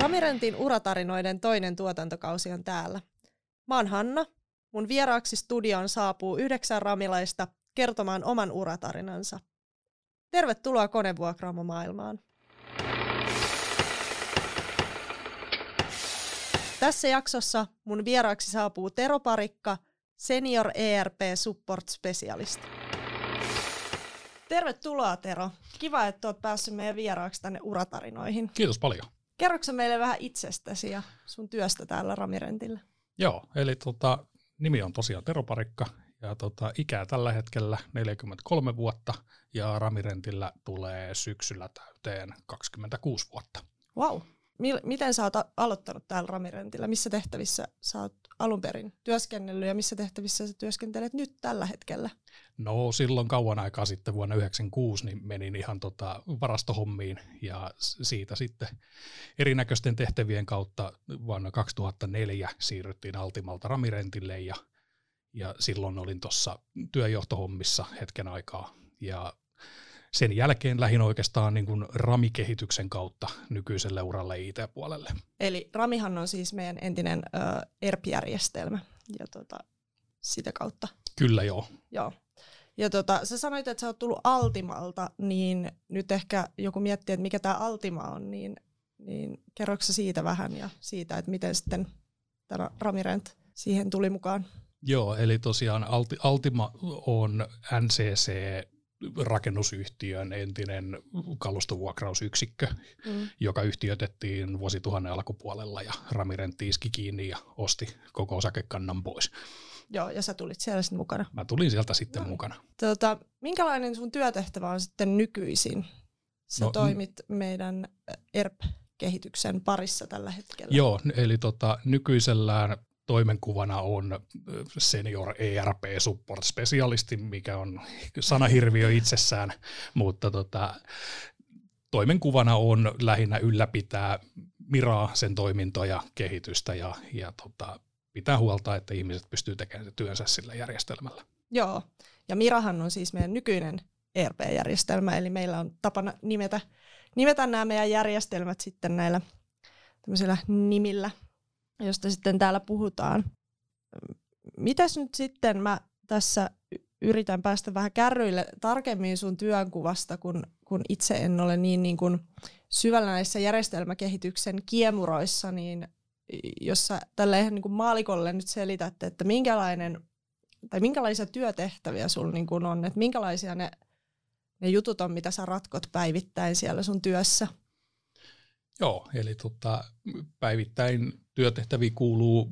Ramirentin uratarinoiden toinen tuotantokausi on täällä. Mä oon Hanna. Mun vieraaksi studioon saapuu yhdeksän ramilaista kertomaan oman uratarinansa. Tervetuloa konevuokraamo-maailmaan. Tässä jaksossa mun vieraaksi saapuu Tero Parikka, Senior ERP Support Specialist. Tervetuloa Tero. Kiva, että oot päässyt meidän vieraaksi tänne uratarinoihin. Kiitos paljon. Kerroksä meille vähän itsestäsi ja sun työstä täällä Ramirentillä? Joo, eli tota, nimi on tosiaan Tero Parikka ja tota, ikää tällä hetkellä 43 vuotta ja Ramirentillä tulee syksyllä täyteen 26 vuotta. Wow. Mil- miten sä oot aloittanut täällä Ramirentillä? Missä tehtävissä sä oot alun perin työskennellyt ja missä tehtävissä sä työskentelet nyt tällä hetkellä? No silloin kauan aikaa sitten vuonna 1996 niin menin ihan tota varastohommiin ja siitä sitten erinäköisten tehtävien kautta vuonna 2004 siirryttiin Altimalta Ramirentille ja, ja silloin olin tuossa työjohtohommissa hetken aikaa ja sen jälkeen lähin oikeastaan niin kuin ramikehityksen kautta nykyiselle uralle IT-puolelle. Eli Ramihan on siis meidän entinen ö, ERP-järjestelmä ja tota, sitä kautta. Kyllä joo. Joo. Ja tota, sä sanoit, että sä oot tullut Altimalta, niin nyt ehkä joku miettii, että mikä tämä Altima on, niin, niin kerroksä siitä vähän ja siitä, että miten sitten tämä Ramirent siihen tuli mukaan? Joo, eli tosiaan Alti, Altima on NCC rakennusyhtiön entinen kalustovuokrausyksikkö, Mm. joka yhtiötettiin vuosituhannen alkupuolella ja Ramirentti iski kiinni ja osti koko osakekannan pois. Joo, ja sä tulit siellä sitten mukana. Mä tulin sieltä sitten Noin. mukana. Tota, minkälainen sun työtehtävä on sitten nykyisin? Sä No, no, toimit meidän ERP-kehityksen parissa tällä hetkellä. Joo, eli tota, nykyisellään toimenkuvana on senior ERP support specialisti, mikä on sanahirviö itsessään, mutta tota, toimenkuvana on lähinnä ylläpitää Miraa, sen toimintoja, kehitystä ja, ja tota, pitää huolta, että ihmiset pystyy tekemään työnsä sillä järjestelmällä. Joo, ja Mirahan on siis meidän nykyinen ERP-järjestelmä, eli meillä on tapana nimetä, nimetä nämä meidän järjestelmät sitten näillä tämmöisillä nimillä, josta sitten täällä puhutaan. Mitäs nyt sitten mä tässä yritän päästä vähän kärryille tarkemmin sun työnkuvasta, kun, kun itse en ole niin, niin kuin syvällä näissä järjestelmäkehityksen kiemuroissa, niin jos sä tälleen niin kuin maalikolle nyt selität, että minkälainen tai minkälaisia työtehtäviä sulla niin kuin on, että minkälaisia ne, ne jutut on, mitä sä ratkot päivittäin siellä sun työssä? Joo, eli tota, päivittäin työtehtäviin kuuluu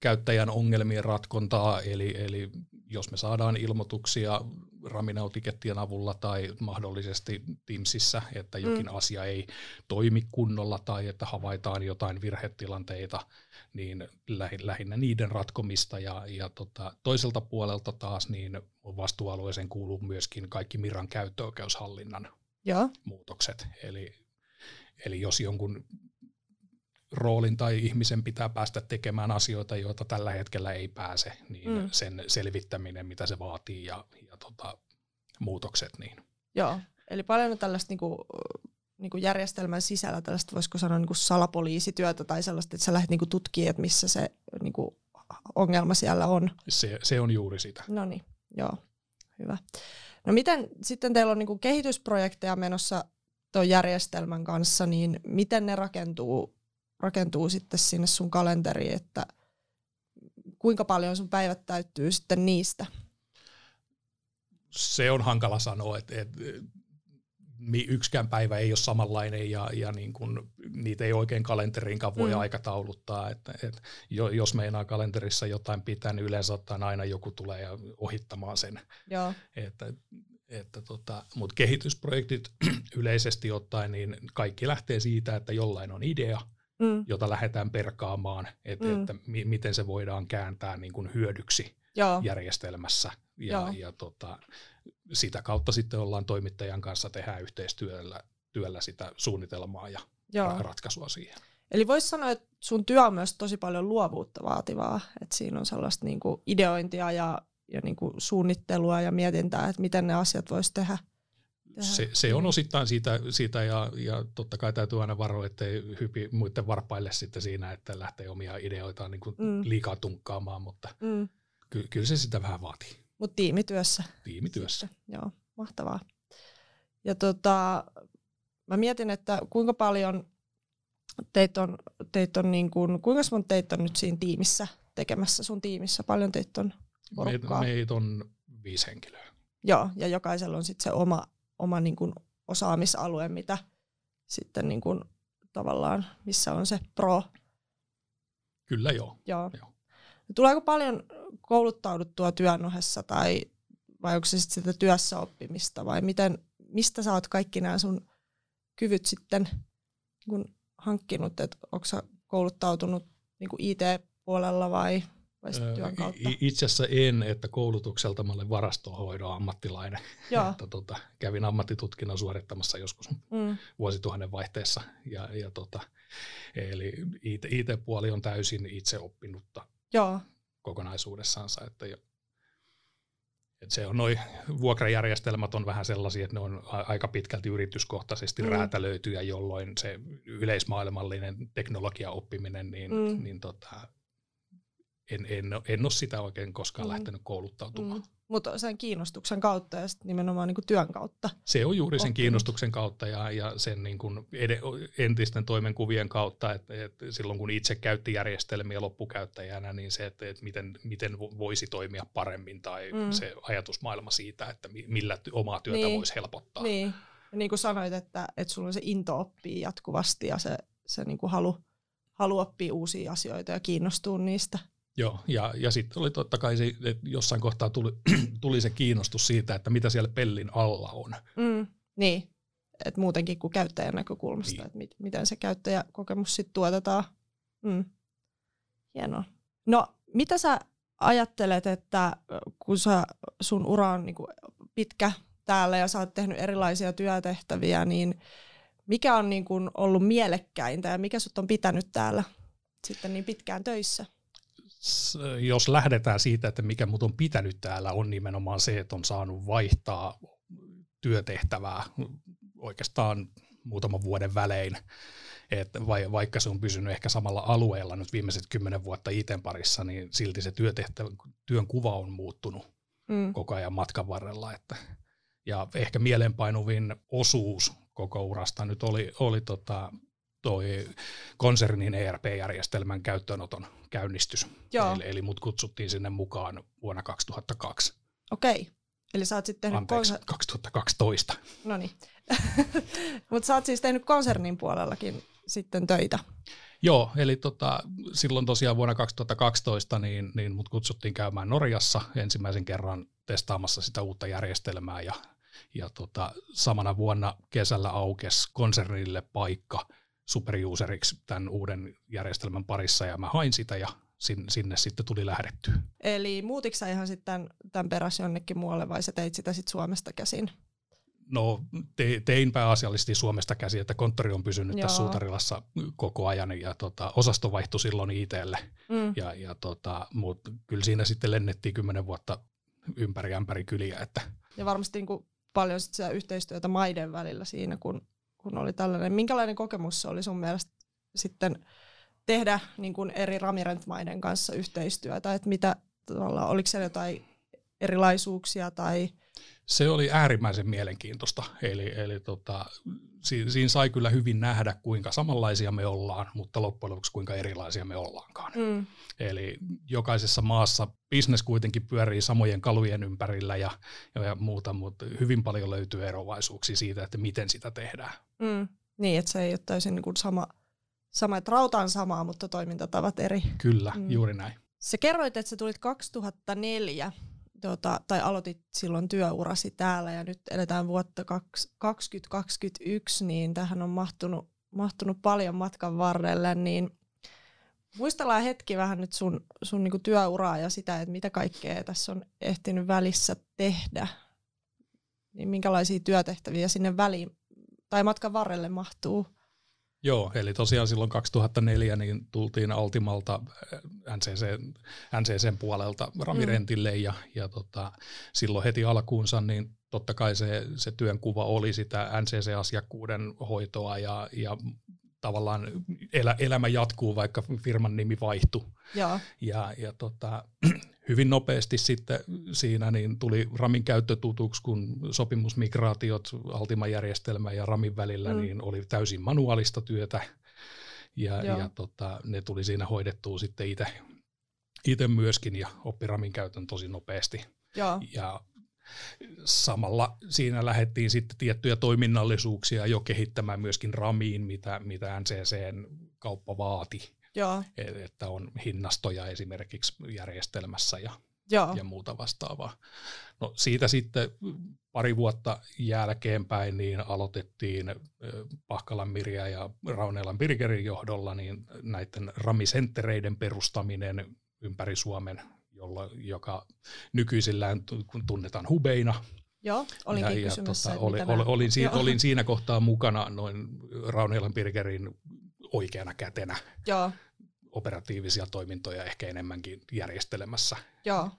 käyttäjän ongelmien ratkontaa, eli, eli jos me saadaan ilmoituksia Raminautikettien avulla tai mahdollisesti Teamsissa, että jokin mm. asia ei toimi kunnolla tai että havaitaan jotain virhetilanteita, niin lähinnä niiden ratkomista ja, ja tota, toiselta puolelta taas niin vastuualueeseen kuuluu myöskin kaikki Miran käyttöoikeushallinnan Joo. muutokset. Eli, eli jos jonkun roolin tai ihmisen pitää päästä tekemään asioita, joita tällä hetkellä ei pääse, niin mm. sen selvittäminen, mitä se vaatii ja, ja tota, muutokset. Niin. Joo, eli paljon on tällaista niinku, niinku järjestelmän sisällä tällaista, voisiko sanoa niinku salapoliisityötä tai sellaista, että sä lähdet niinku tutkimaan, että missä se niinku, ongelma siellä on. Se, se on juuri sitä. No niin, joo, hyvä. No miten sitten teillä on niinku kehitysprojekteja menossa tuon järjestelmän kanssa, niin miten ne rakentuu, rakentuu sitten sinne sun kalenteriin, että kuinka paljon sun päivät täyttyy sitten niistä? Se on hankala sanoa, että, että yksikään päivä ei ole samanlainen ja, ja niin kun, niitä ei oikein kalenteriinkaan voi mm. aikatauluttaa. Että, että jos meinaa kalenterissa jotain pitää, niin yleensä ottaen aina joku tulee ja ohittamaan sen. Joo. Että, että tota, Mutta kehitysprojektit yleisesti ottaen, niin kaikki lähtee siitä, että jollain on idea, mm. jota lähdetään perkaamaan, että, mm. että mi- miten se voidaan kääntää niin kuin hyödyksi Joo. järjestelmässä. Ja, Joo. ja tota, sitä kautta sitten ollaan toimittajan kanssa tehdään yhteistyöllä työllä sitä suunnitelmaa ja Joo. ratkaisua siihen. Eli voisi sanoa, että sun työ on myös tosi paljon luovuutta vaativaa, että siinä on sellaista niinku ideointia ja, ja niin kuin suunnittelua ja mietintää, että miten ne asiat voisi tehdä. Se, se on osittain siitä, siitä ja, ja totta kai täytyy aina varoa, ettei hypi muiden varpaille sitten siinä, että lähtee omia ideoitaan niin kuin mm. liikaa tunkkaamaan, mutta mm. ky, kyllä se sitä vähän vaatii. Mutta tiimityössä. Tiimityössä. Sitten. Joo, mahtavaa. Ja tota, mä mietin, että kuinka paljon teitä on, teit on niin kuin, kuinka monta teitä on nyt siinä tiimissä tekemässä sun tiimissä? Paljon teitä on porukkaa? Meitä meit on viisi henkilöä. Joo, ja jokaisella on sitten se oma, oma niin kuin osaamisalue, mitä sitten niin kuin tavallaan, missä on se pro. Kyllä joo. joo. joo. Tuleeko paljon kouluttauduttua työn ohessa tai vai onko se sitten sitä työssä oppimista vai miten, mistä sä oot kaikki nämä sun kyvyt sitten kun hankkinut, että onko sä kouluttautunut niin IT-puolella vai työn kautta? Itse asiassa en, että koulutukselta mä olen varastohoidon ammattilainen. Joo. että, tota, kävin ammattitutkinnon suorittamassa joskus mm. vuosituhannen vaihteessa. Ja, ja tota, eli IT, IT-puoli on täysin itse oppinutta Joo. kokonaisuudessaansa. Että jo, et se on noi vuokrajärjestelmät on vähän sellaisia, että ne on aika pitkälti yrityskohtaisesti mm. räätälöityjä, jolloin se yleismaailmallinen teknologiaoppiminen, niin, mm. niin tota, en, en, en ole sitä oikein koskaan mm. lähtenyt kouluttautumaan. Mm. Mutta sen kiinnostuksen kautta ja sitten nimenomaan niin kuin työn kautta. Se on juuri sen oppinut. kiinnostuksen kautta ja, ja sen niin kuin ed- entisten toimenkuvien kautta, että, että silloin kun itse käytti järjestelmiä loppukäyttäjänä, niin se, että, että miten, miten voisi toimia paremmin tai mm. se ajatusmaailma siitä, että millä omaa työtä niin. voisi helpottaa. Niin. Ja niin kuin sanoit, että, että sulla on se into oppii jatkuvasti ja se, se niin kuin halu, halu oppia uusia asioita ja kiinnostua niistä. Joo, ja, ja sitten oli totta kai se, että jossain kohtaa tuli, tuli se kiinnostus siitä, että mitä siellä pellin alla on. Mm, niin, että muutenkin kuin käyttäjän näkökulmasta, niin. että mit, miten se käyttäjäkokemus sitten tuotetaan. Mm. Hienoa. No, mitä sä ajattelet, että kun sä, sun ura on niin pitkä täällä ja sä oot tehnyt erilaisia työtehtäviä, niin mikä on niin kuin ollut mielekkäintä ja mikä sut on pitänyt täällä sitten niin pitkään töissä? Jos lähdetään siitä, että mikä mut on pitänyt täällä, on nimenomaan se, että on saanut vaihtaa työtehtävää oikeastaan muutaman vuoden välein. että vaikka se on pysynyt ehkä samalla alueella nyt viimeiset kymmenen vuotta iten parissa, niin silti se työtehtävä, työn kuva on muuttunut mm. koko ajan matkan varrella. Että, ja ehkä mielenpainuvin osuus koko urasta nyt oli, oli tota, toi konsernin ERP-järjestelmän käyttöönoton käynnistys. Joo. Eli, eli mut kutsuttiin sinne mukaan vuonna 2002. Okei. Eli sä oot sitten tehnyt... Anteeksi, konser- 2012. No niin. Mutta sä oot siis tehnyt konsernin puolellakin sitten töitä. Joo, eli tota, silloin tosiaan vuonna 2012 niin, niin mut kutsuttiin käymään Norjassa ensimmäisen kerran testaamassa sitä uutta järjestelmää ja, ja tota, samana vuonna kesällä aukesi konsernille paikka – superuseriksi tämän uuden järjestelmän parissa ja mä hain sitä ja sinne sitten tuli lähdetty. Eli muutiko sä ihan sitten tämän, tämän perässä jonnekin muualle vai sä teit sitä sitten Suomesta käsin? No te, tein pääasiallisesti Suomesta käsin, että konttori on pysynyt Joo. tässä Suutarilassa koko ajan ja tota, osasto vaihtui silloin ITlle. Mm. Ja, ja tota, mutta kyllä siinä sitten lennettiin kymmenen vuotta ympäri ämpäri kyliä. Että. Ja varmasti niin kuin paljon sit yhteistyötä maiden välillä siinä, kun kun oli tällainen. Minkälainen kokemus se oli sun mielestä sitten tehdä niin kuin eri ramirentmaiden kanssa yhteistyötä? Että mitä, oliko siellä jotain erilaisuuksia tai se oli äärimmäisen mielenkiintoista. Eli, eli tota, si, siinä sai kyllä hyvin nähdä, kuinka samanlaisia me ollaan, mutta loppujen lopuksi kuinka erilaisia me ollaankaan. Mm. Eli jokaisessa maassa bisnes kuitenkin pyörii samojen kalujen ympärillä ja, ja muuta, mutta hyvin paljon löytyy erovaisuuksia siitä, että miten sitä tehdään. Mm. Niin, että se ei ole täysin niin kuin sama, sama, että rauta on samaa, mutta toimintatavat eri. Kyllä, mm. juuri näin. Se kerroit, että sä tulit 2004 tota, tai aloitit silloin työurasi täällä ja nyt eletään vuotta 2021, niin tähän on mahtunut, mahtunut paljon matkan varrelle, niin muistellaan hetki vähän nyt sun, sun niinku työuraa ja sitä, että mitä kaikkea tässä on ehtinyt välissä tehdä. Niin minkälaisia työtehtäviä sinne väliin tai matkan varrelle mahtuu? Joo, eli tosiaan silloin 2004 niin tultiin Altimalta NCC, NCCn puolelta Ramirentille mm. ja, ja tota, silloin heti alkuunsa niin totta kai se, se työnkuva oli sitä NCC-asiakkuuden hoitoa ja, ja tavallaan elä, elämä jatkuu, vaikka firman nimi vaihtui. Ja, ja, ja tota, hyvin nopeasti sitten siinä niin tuli Ramin käyttö tutuksi, kun sopimusmigraatiot Altima-järjestelmä ja Ramin välillä mm. niin oli täysin manuaalista työtä. Ja, ja tota, ne tuli siinä hoidettua sitten itse myöskin ja oppi Ramin käytön tosi nopeasti. Ja, ja samalla siinä lähdettiin sitten tiettyjä toiminnallisuuksia jo kehittämään myöskin Ramiin, mitä, mitä NCCn kauppa vaati. Joo. Että on hinnastoja esimerkiksi järjestelmässä ja, Joo. ja muuta vastaavaa. No siitä sitten pari vuotta jälkeenpäin niin aloitettiin Pahkalan Mirja ja Raunelan Birgerin johdolla niin näiden ramisenttereiden perustaminen ympäri Suomen jolla, joka nykyisillään tunnetaan hubeina. Joo, olinkin ja, ja, tota, oli, oli, olin, si, olin siinä kohtaa mukana noin Raunielan Birgerin oikeana kätenä Joo. operatiivisia toimintoja ehkä enemmänkin järjestelemässä. Joo.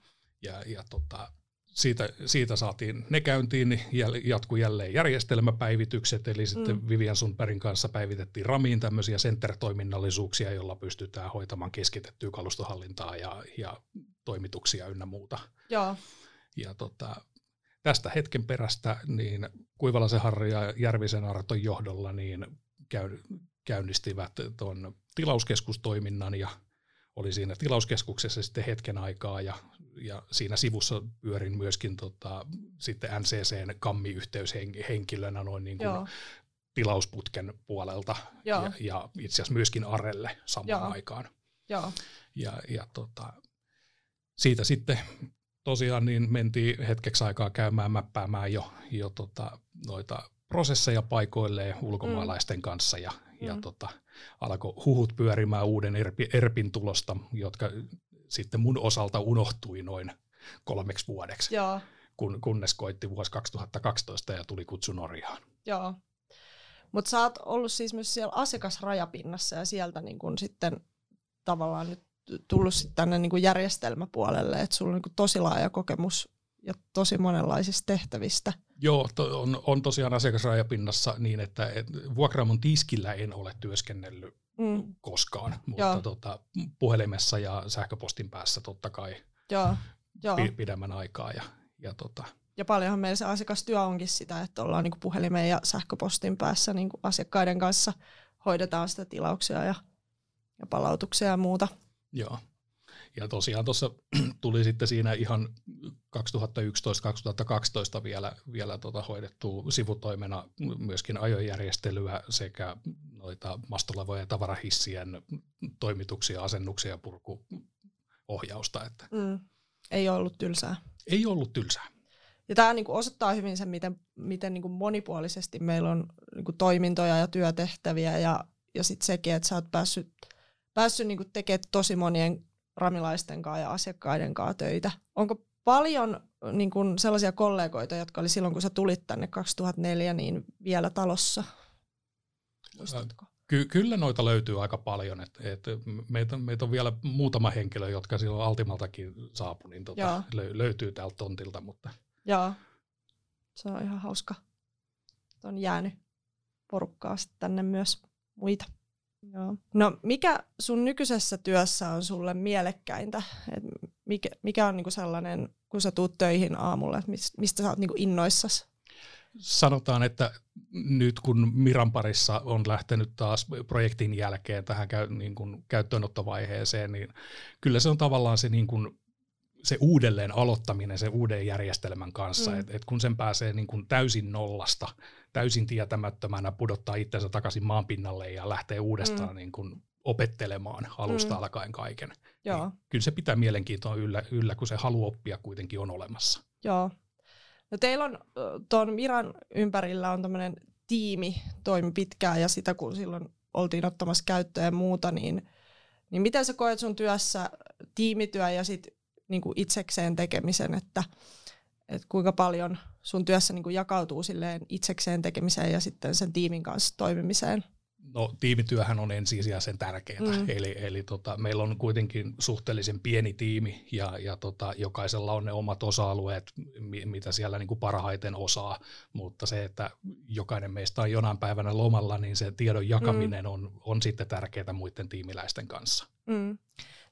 Ja, ja tota, siitä, siitä saatiin ne käyntiin, niin jatkui jälleen järjestelmäpäivitykset, eli sitten mm. Vivian Sundbergin kanssa päivitettiin Ramiin tämmöisiä center-toiminnallisuuksia, joilla pystytään hoitamaan keskitettyä kalustohallintaa ja, ja toimituksia ynnä muuta. Joo. Ja tota, tästä hetken perästä niin Kuivalaisen Harri ja Järvisen Arton johdolla niin käy, käynnistivät tuon tilauskeskustoiminnan ja oli siinä tilauskeskuksessa sitten hetken aikaa ja, ja siinä sivussa pyörin myöskin tota, sitten NCCn kammiyhteyshenkilönä noin niin kuin tilausputken puolelta ja, ja itse asiassa myöskin Arelle samaan Joo. aikaan. Joo. Ja, ja tota, siitä sitten tosiaan niin mentiin hetkeksi aikaa käymään mäppäämään jo, jo tota, noita prosesseja paikoilleen ulkomaalaisten mm. kanssa ja, mm. ja tota, alkoi huhut pyörimään uuden ERPin, ERPin tulosta, jotka sitten mun osalta unohtui noin kolmeksi vuodeksi, Joo. Kun, kunnes koitti vuosi 2012 ja tuli kutsu Norjaan. Joo. Mutta sä oot ollut siis myös siellä asiakasrajapinnassa ja sieltä niin kun sitten tavallaan nyt tullut sitten tänne niin kuin järjestelmäpuolelle, että sulla on niin kuin tosi laaja kokemus ja tosi monenlaisista tehtävistä. Joo, to, on, on tosiaan asiakasrajapinnassa niin, että et, vuokraamon tiskillä en ole työskennellyt mm. koskaan, mutta tota, puhelimessa ja sähköpostin päässä totta kai Joo. Joo. pidemmän aikaa. Ja, ja, tota. ja paljonhan meillä se asiakastyö onkin sitä, että ollaan niin puhelimeen ja sähköpostin päässä niin asiakkaiden kanssa, hoidetaan sitä tilauksia ja, ja palautuksia ja muuta. Joo. Ja tosiaan tuossa tuli sitten siinä ihan 2011-2012 vielä, vielä tota hoidettua sivutoimena myöskin ajojärjestelyä sekä noita mastolavojen ja tavarahissien toimituksia, asennuksia ja purkuohjausta. Että mm. Ei ollut tylsää. Ei ollut tylsää. Ja tämä niinku osoittaa hyvin sen, miten, miten niinku monipuolisesti meillä on niinku toimintoja ja työtehtäviä ja, ja sitten sekin, että sä oot päässyt päässyt niin tekemään tosi monien ramilaisten kanssa ja asiakkaiden kanssa töitä. Onko paljon niin kuin sellaisia kollegoita, jotka oli silloin, kun sä tulit tänne 2004, niin vielä talossa? Muistatko? Ky- kyllä noita löytyy aika paljon. Et, et meitä, meitä on vielä muutama henkilö, jotka silloin Altimaltakin saapui, niin tota, lö- löytyy täältä tontilta. Mutta. Joo, se on ihan hauska. On jäänyt porukkaa tänne myös muita. Joo. No mikä sun nykyisessä työssä on sulle mielekkäintä? Et mikä, mikä on niinku sellainen, kun sä tuut töihin aamulla, että mistä sä oot niinku innoissas? Sanotaan, että nyt kun Miran parissa on lähtenyt taas projektin jälkeen tähän käy, niin kuin käyttöönottovaiheeseen, niin kyllä se on tavallaan se niin kuin se uudelleen aloittaminen sen uuden järjestelmän kanssa, mm. että et kun sen pääsee niin kuin täysin nollasta, täysin tietämättömänä pudottaa itsensä takaisin maanpinnalle ja lähtee uudestaan mm. niin kuin opettelemaan alusta mm. alkaen kaiken. Joo. Niin kyllä se pitää mielenkiintoa yllä, yllä, kun se halu oppia kuitenkin on olemassa. Joo. No teillä on tuon Miran ympärillä on tämmöinen tiimi toimi pitkään ja sitä kun silloin oltiin ottamassa käyttöön ja muuta, niin, niin miten sä koet sun työssä tiimityö ja sit niin kuin itsekseen tekemisen, että, että kuinka paljon sun työssä niin kuin jakautuu silleen itsekseen tekemiseen ja sitten sen tiimin kanssa toimimiseen? No tiimityöhän on ensisijaisen tärkeää, mm. eli, eli tota, meillä on kuitenkin suhteellisen pieni tiimi ja, ja tota, jokaisella on ne omat osa-alueet, mitä siellä niin kuin parhaiten osaa, mutta se, että jokainen meistä on jonain päivänä lomalla, niin se tiedon jakaminen mm. on, on sitten tärkeää muiden tiimiläisten kanssa. Mm.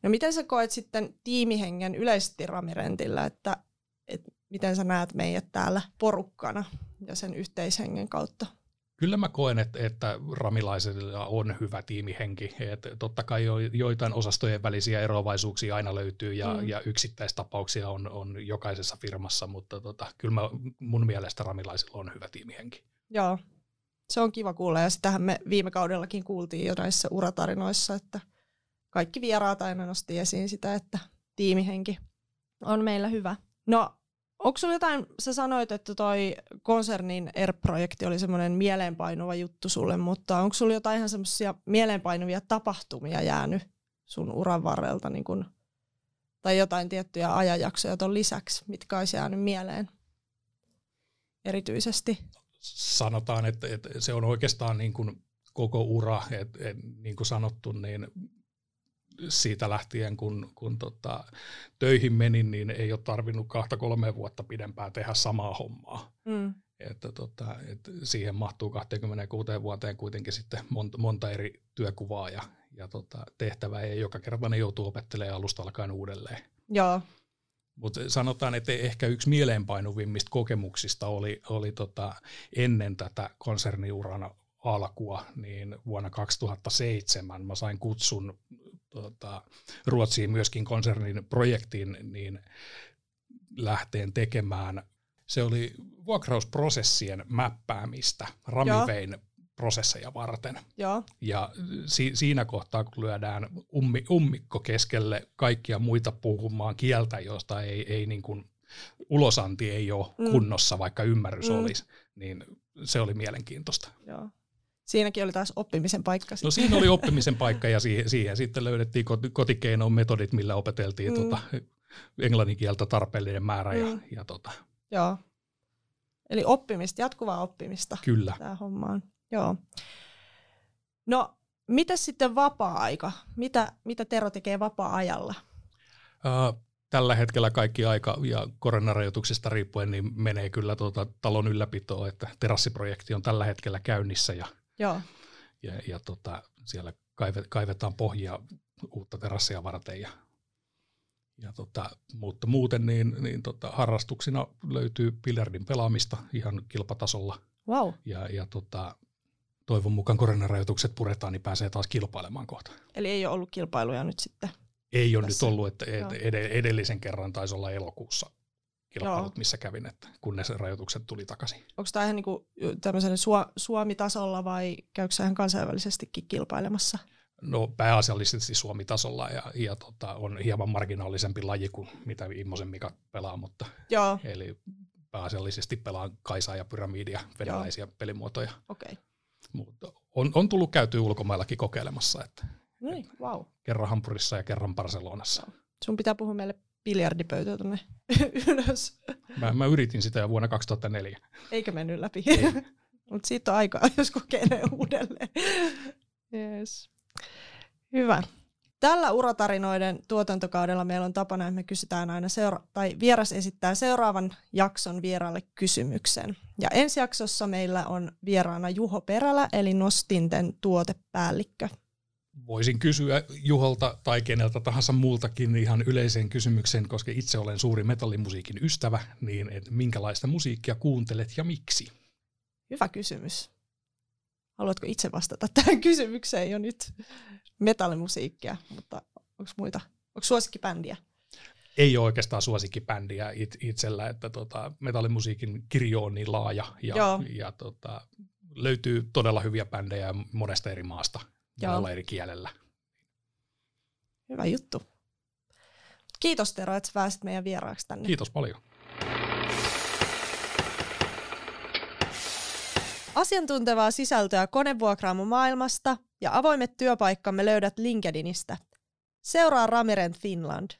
No miten sä koet sitten tiimihengen yleisesti Ramirentillä, että, että miten sä näet meidät täällä porukkana ja sen yhteishengen kautta? Kyllä mä koen, että, että ramilaisilla on hyvä tiimihenki. Että totta kai jo, joitain osastojen välisiä eroavaisuuksia aina löytyy ja, mm. ja yksittäistapauksia on, on jokaisessa firmassa, mutta tota, kyllä mä, mun mielestä ramilaisilla on hyvä tiimihenki. Joo, se on kiva kuulla ja sitähän me viime kaudellakin kuultiin jo näissä uratarinoissa, että kaikki vieraat aina nosti esiin sitä, että tiimihenki on meillä hyvä. No Onko sulla jotain, sä sanoit, että toi konsernin ERP-projekti oli semmoinen mieleenpainuva juttu sulle, mutta onko sulla jotain ihan semmoisia mieleenpainuvia tapahtumia jäänyt sun uran varrelta, niin kun, tai jotain tiettyjä ajanjaksoja ton lisäksi, mitkä olisi jäänyt mieleen erityisesti? Sanotaan, että, että se on oikeastaan niin kuin koko ura, että, että niin kuin sanottu, niin siitä lähtien, kun, kun tota, töihin menin, niin ei ole tarvinnut kahta kolme vuotta pidempään tehdä samaa hommaa. Mm. Että tota, et siihen mahtuu 26 vuoteen kuitenkin sitten monta, monta eri työkuvaa ja, ja tota, tehtävää, ja joka kerta ne joutuu opettelemaan alusta alkaen uudelleen. Joo. Mutta sanotaan, että ehkä yksi mieleenpainuvimmista kokemuksista oli, oli tota, ennen tätä konserniurana alkua, niin vuonna 2007 mä sain kutsun tota, Ruotsiin myöskin konsernin projektiin, niin lähteen tekemään. Se oli vuokrausprosessien mäppäämistä Ramivein prosesseja varten. Joo. Ja si- siinä kohtaa, kun lyödään ummi- ummikko keskelle kaikkia muita puhumaan kieltä, josta ei, ei niin kuin, ulosanti ei ole mm. kunnossa, vaikka ymmärrys mm. olisi, niin se oli mielenkiintoista. Joo. Siinäkin oli taas oppimisen paikka. No siinä oli oppimisen paikka ja siihen, siihen sitten löydettiin kotikeinon metodit, millä opeteltiin mm. tota, englannin kieltä tarpeellinen määrä. Mm. Ja, ja tota. Joo. Eli oppimista, jatkuvaa oppimista. Kyllä. Tämä homma on. Joo. No, mitä sitten vapaa-aika? Mitä, mitä Tero tekee vapaa-ajalla? Uh, tällä hetkellä kaikki aika ja koronarajoituksista riippuen niin menee kyllä tuota talon ylläpitoon, että terassiprojekti on tällä hetkellä käynnissä ja. Ja, ja tota, siellä kaivet, kaivetaan pohjia uutta terassia varten. Ja, ja tota, mutta muuten niin, niin tota, harrastuksina löytyy biljardin pelaamista ihan kilpatasolla. Wow. Ja, ja tota, toivon mukaan koronarajoitukset puretaan, niin pääsee taas kilpailemaan kohta. Eli ei ole ollut kilpailuja nyt sitten? Ei ole tässä. nyt ollut, että edellisen kerran taisi olla elokuussa kilpailut, missä kävin, että kunnes rajoitukset tuli takaisin. Onko tämä ihan niinku tämmöisen Suomi-tasolla vai käykö ihan kansainvälisestikin kilpailemassa? No pääasiallisesti Suomi-tasolla ja, ja tota, on hieman marginaalisempi laji kuin mitä Immosen Mika pelaa, mutta Joo. eli pääasiallisesti pelaan Kaisaa ja Pyramidia, venäläisiä Joo. pelimuotoja. Okay. Mutta on, on tullut käyty ulkomaillakin kokeilemassa, että, Noin, että wow. kerran Hampurissa ja kerran Barcelonassa. Sun pitää puhua meille biljardipöytä tuonne ylös. Mä, mä yritin sitä jo vuonna 2004. Eikä mennyt läpi. Mutta siitä on aikaa, jos kokeilee uudelleen. Yes. Hyvä. Tällä uratarinoiden tuotantokaudella meillä on tapana, että me kysytään aina seura- tai vieras esittää seuraavan jakson vieraalle kysymyksen. Ja ensi jaksossa meillä on vieraana Juho Perälä, eli Nostinten tuotepäällikkö voisin kysyä Juholta tai keneltä tahansa muultakin ihan yleisen kysymyksen, koska itse olen suuri metallimusiikin ystävä, niin että minkälaista musiikkia kuuntelet ja miksi? Hyvä kysymys. Haluatko itse vastata tähän kysymykseen jo nyt? Metallimusiikkia, mutta onko muita? Onko suosikkibändiä? Ei ole oikeastaan suosikkibändiä it, itsellä, että tota, metallimusiikin kirjo on niin laaja ja, ja tota, löytyy todella hyviä bändejä monesta eri maasta monella eri kielellä. Hyvä juttu. Kiitos Tero, että pääsit meidän vieraaksi tänne. Kiitos paljon. Asiantuntevaa sisältöä konevuokraamo maailmasta ja avoimet työpaikkamme löydät LinkedInistä. Seuraa Ramirent Finland.